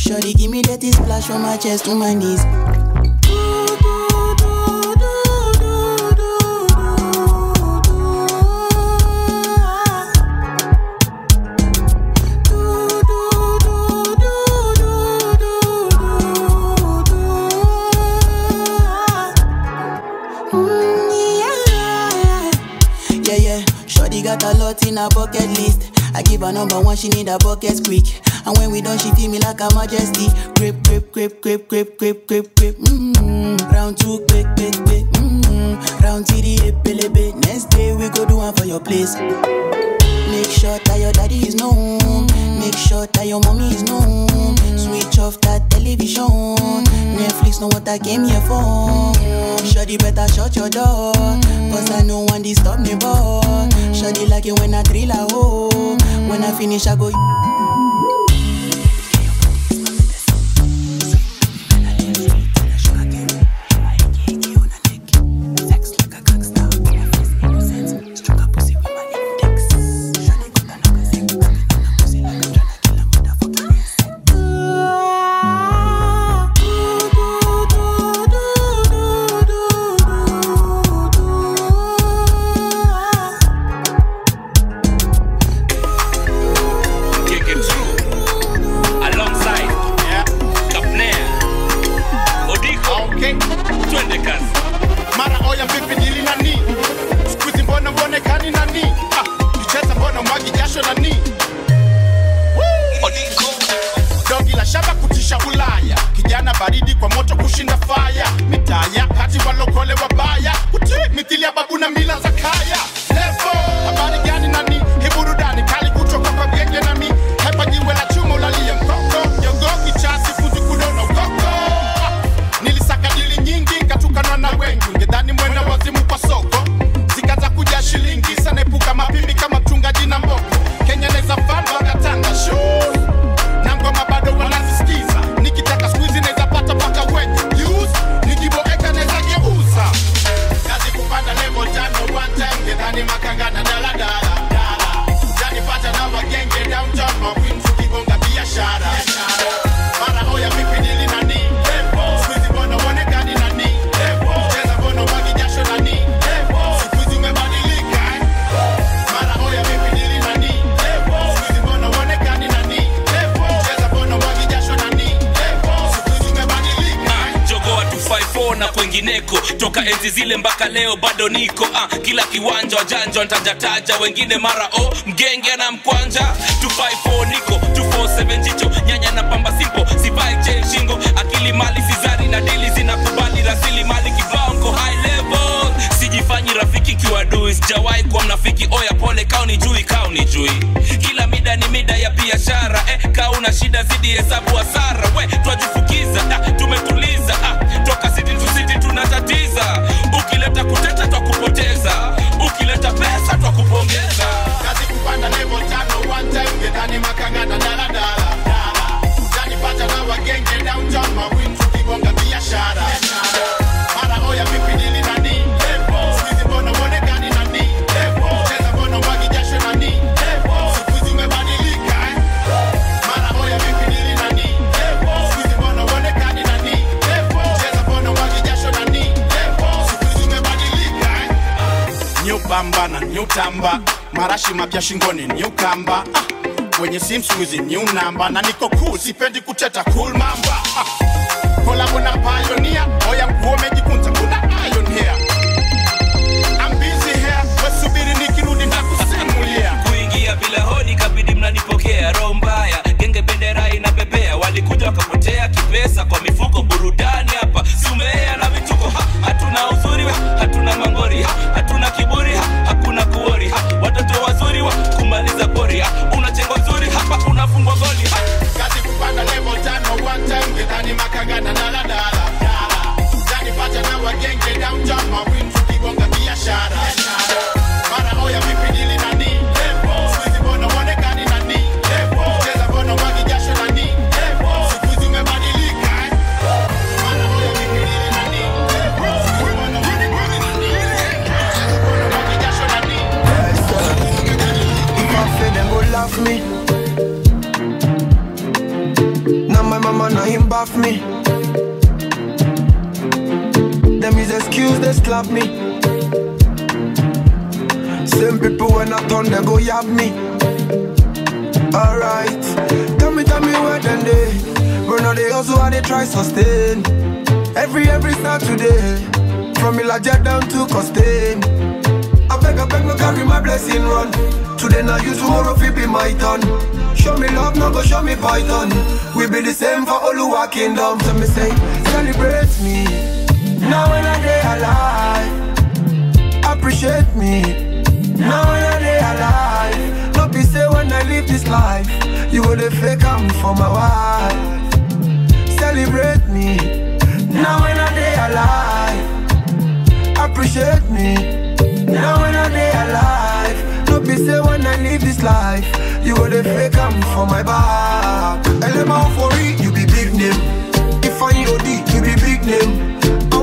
Shorty give me that splash from my chest to my knees. Mm, yeah, yeah. Shorty got a lot in her bucket. Number one, she need a bucket quick. And when we done, she feel me like a majesty. Grip, grip, grip, grip, grip, grip, grip, grip. Mm-hmm. Round two, quick, quick, quick. Mm-hmm. Round three, epelebe. Next day we go do one for your place. Make sure that your daddy is known. Make sure that your mommy is known. Switch off that television. Netflix know what I came here for. Shorty better shut your door. Cause I know one disturb me, boy. Shorty like it when I drill a hole. When I finish, I go. Na kwengineko toka enzi zile mpaka leo bado niko ah, kila kiwanja wajanja ntajataja wengine mara o oh, mgenge na mkwanja. 254 niko 247 jicho nyanya na pamba simpo sivai chain shingo. Akili mali sizari na dili zinakubali rasili mali kibongo high level. Sijifanyi rafiki kiwadui sijawahi kuwa mnafiki oya pole kauni jui kauni jui kila mida ni mida ya biashara eh, kauna shida zidi hesabu hasara. We twajifukiza ah, But I know one time get any makangana pata na wagenge down Mawin tukibonga biashara. Mara oya vipi dili na nini? Sizi mbona uonekani na nini? Cheza mbona mwagi na nini? Bamba eh. na New marashi mapya shingoni nyukamba ah, wenye sim skuizi new namba na niko cool sipendi kuteta cool mamba. Ah, kolabo na payonia oya nguo umejikunja kuna iron here bila hodi kabidi mnanipokea. Roho mbaya genge bendera inapepea walikuja wakapotea kipesa kwa excuse they slap me. Same people when I turn they go yab me. Alright, tell me, tell me where them they. But now they also how they try sustain. Every every Saturday, from Ilaja down to Costain. I beg, I beg, no carry my blessing run. Today now you, tomorrow fi be my turn. Show me love, now go show me python. We be the same for all Oluwa kingdom. So me say, celebrate me. Now when I day alive, appreciate me. Now when I day alive, no be say when I live this life, you go the fake am for my wife. Celebrate me. Now when I day alive, appreciate me. Now when I day alive, no be say when I live this life, you go the fake am for my back. Elema for it, you be big name. If I OD, you be big name.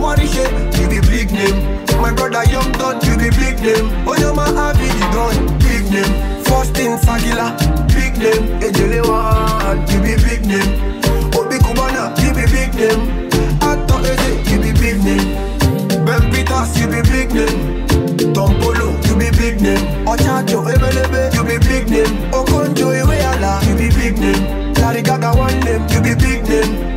Awarishe, you be big name. My brother Young Don, you be big name. Oyama Avi, the gun, big name. First in Sagila, big name. Ejele One, you be big name. Obi Cubana, you be big name. Ato Eze, you be big name. Ben Peters, you be big name. Tom Polo, you be big name. Ochacho, Ebelebe, you be big name. Okonjo, Iweala, you be big name. Larry Gaga, one name, you be big name.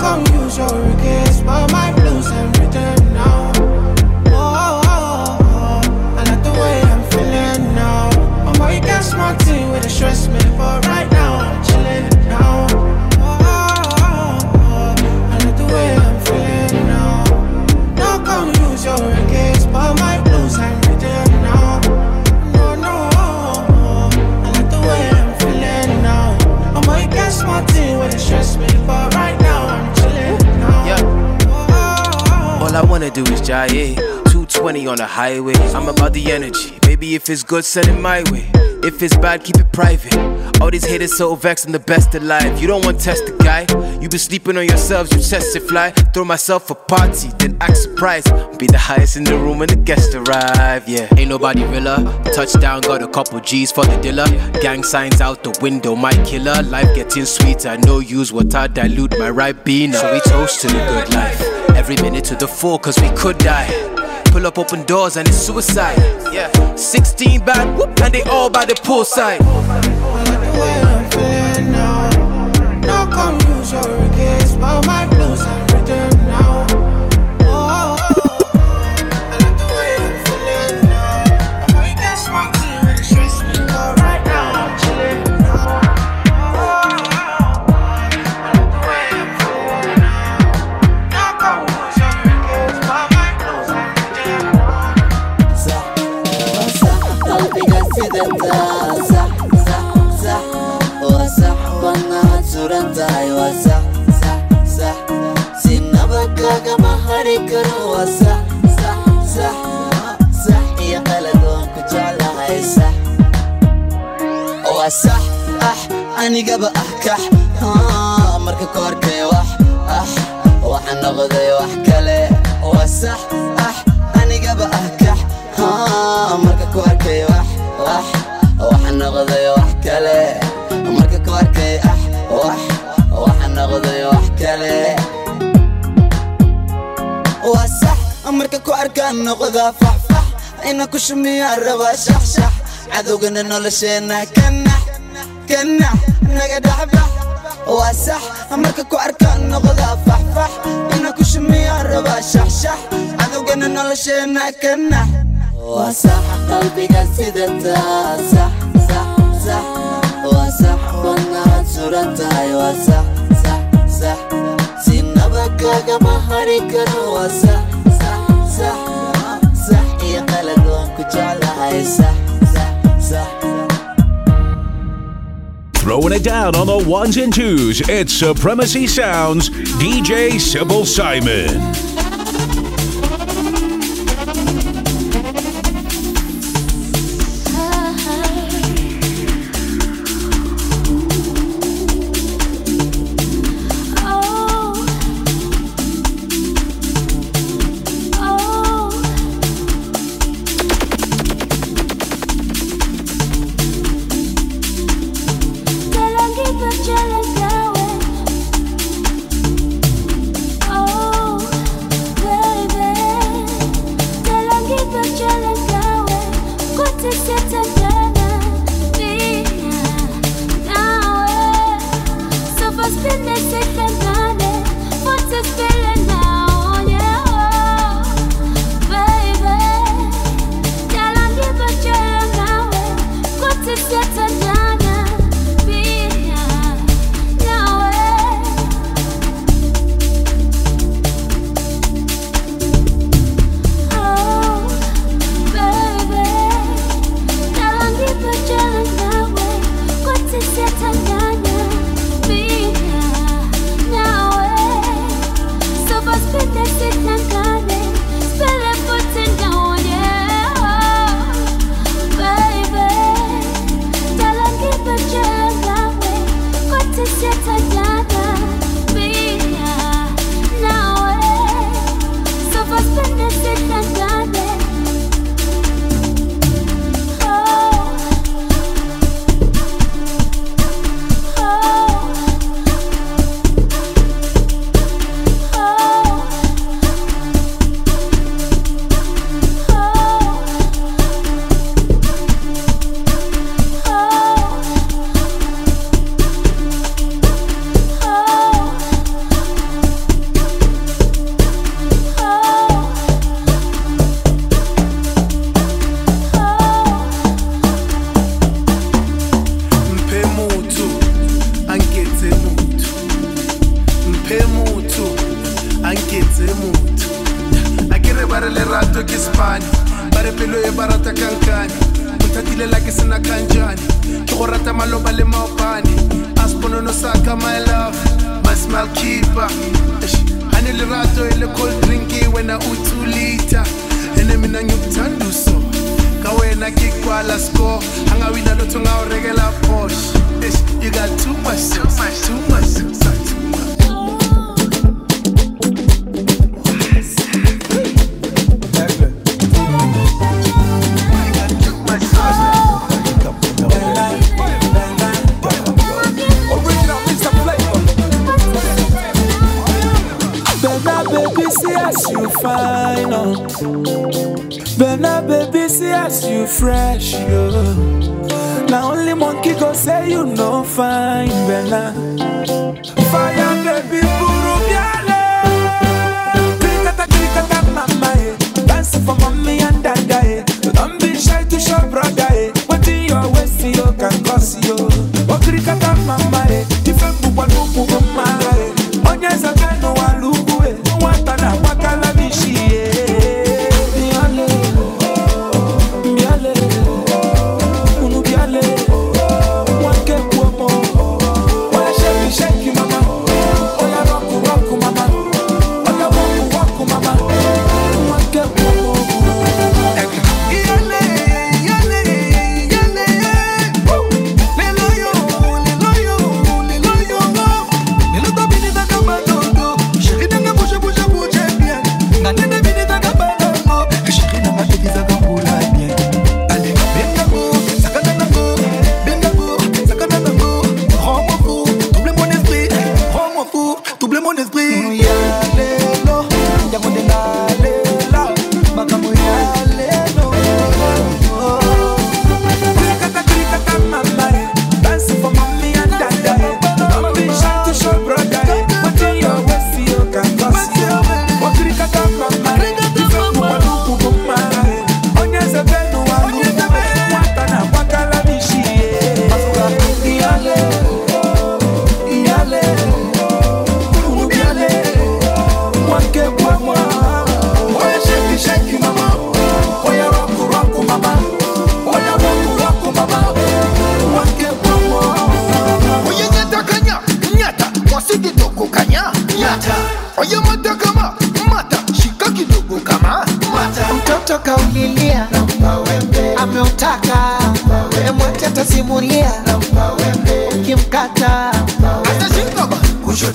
Come use your regrets, but my highway. I'm about the energy. Baby, if it's good, send it my way. If it's bad, keep it private. All these haters so vexed, I'm the best alive. You don't want to test the guy. You been sleeping on yourselves, you test it fly. Throw myself a party, then act surprised. Be the highest in the room when the guests arrive. Yeah, ain't nobody realer. Touchdown, got a couple G's for the dealer. Gang signs out the window, my killer. Life getting sweeter, no use what I dilute my right bean. So we toast to the good life. Every minute to the full, cause we could die. Pull up open doors and it's suicide. Yeah, 16 bad, whoop, and they all by the poolside. the way I'm feeling now. No come use your but my blues anigaba ah kax ah, ah, marka koorkay wax ah waxaan noqday wax kale. Waa sax marka ku arkaan noqdaa faxfax ina ku shumiyaan rabaa shaxshax cadowgana nolosheenna kanax kanax naga dhaxbax waa sax marka ku arkaan noqdaa faxfax ina ku shumiyaan rabaa shaxshax cadowgana nolosheenna kanax waa sax qalbiga sida taa sax sax sax. Waa sax bannaad suran tahay waa sax sax sax. Si naba kagama hari karo waa sax. Throwing it down on the ones and twos, it's Supremacy Sounds, DJ Sybil Simon.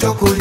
조금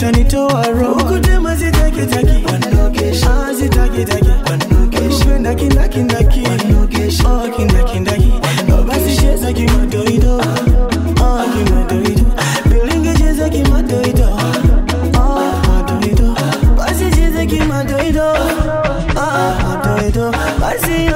utanitoa roho. Ukutema zitakitaki zitakitaki kupenda kindakindaki kindakindaki oh, oh, basi cheza kimadoido. Ah. Oh, kimadoido. Ah. Basi ah, basi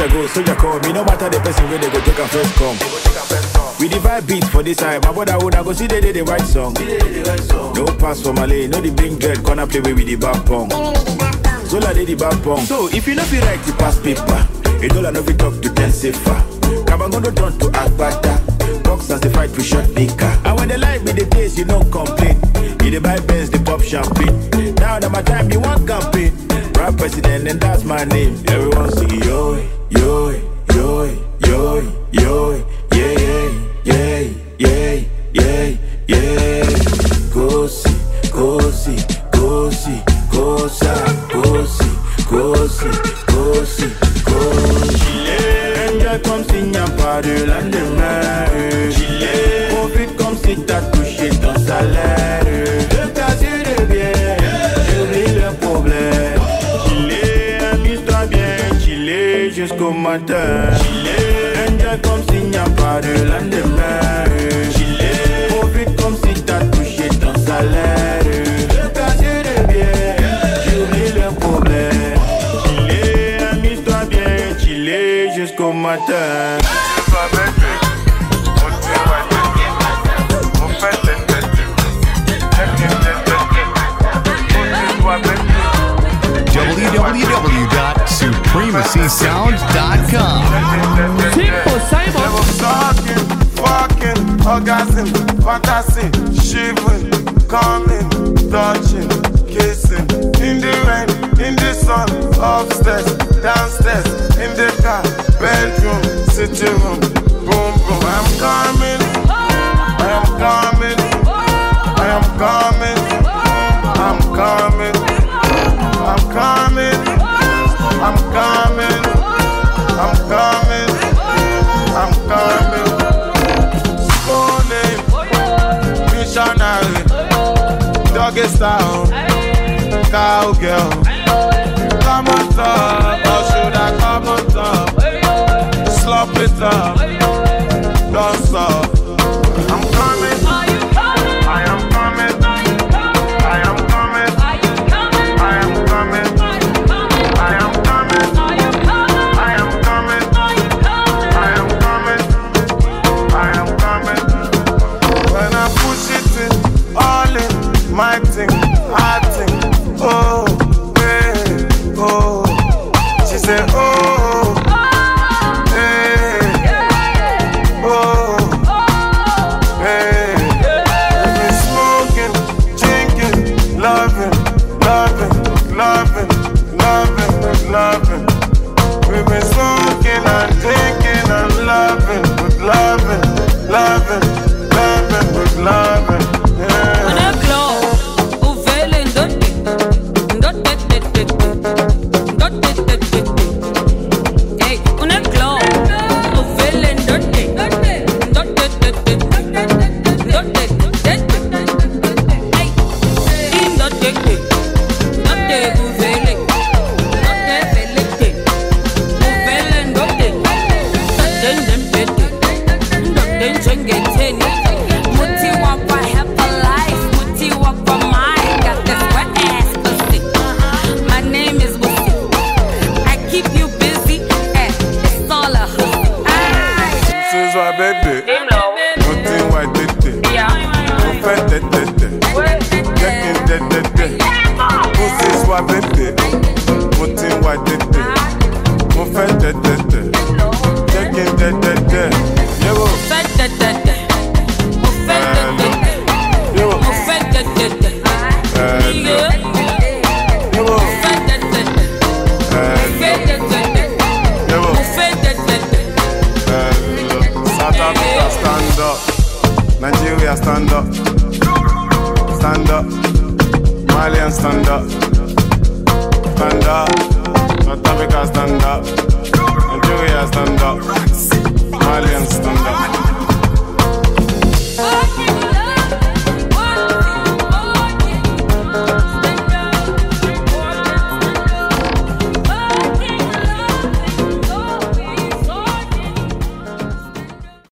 Soldier go, soldier come. Me no matter the person where they go take a first come. We divide beats for this side. My brother would I go see they did the right song. No pass for Malay, no the bring girl, gonna play with the back pong. Zola did the back pong. So if you know feel right, you pass paper. A dollar no fit talk to ten safer. Cabangondo turn to Agbada. Boxers the fight with shot maker. And when they like me the taste, you don't complain. You the buy Benz, the pop champagne. Now that my time, you want campaign. Rap president, and that's my name. Everyone sing yo, yo, yo, yo, yo, matin. Angel comme signe pas de lendemain. Profite comme si t'as touché ton salaire. Le casier de bien, j'oublie le problème. Chiller, amuse-toi bien, chiller jusqu'au matin. supremacysounds.com. Fucking, fucking, orgasm, fantasy, shivering, coming, touching, kissing, in the rain, in the sun, upstairs, downstairs, in the car, bedroom, sitting room, boom boom. I'm coming, I am coming, I am coming, style, cowgirl. Come on top, or should I come on top? Slop it up,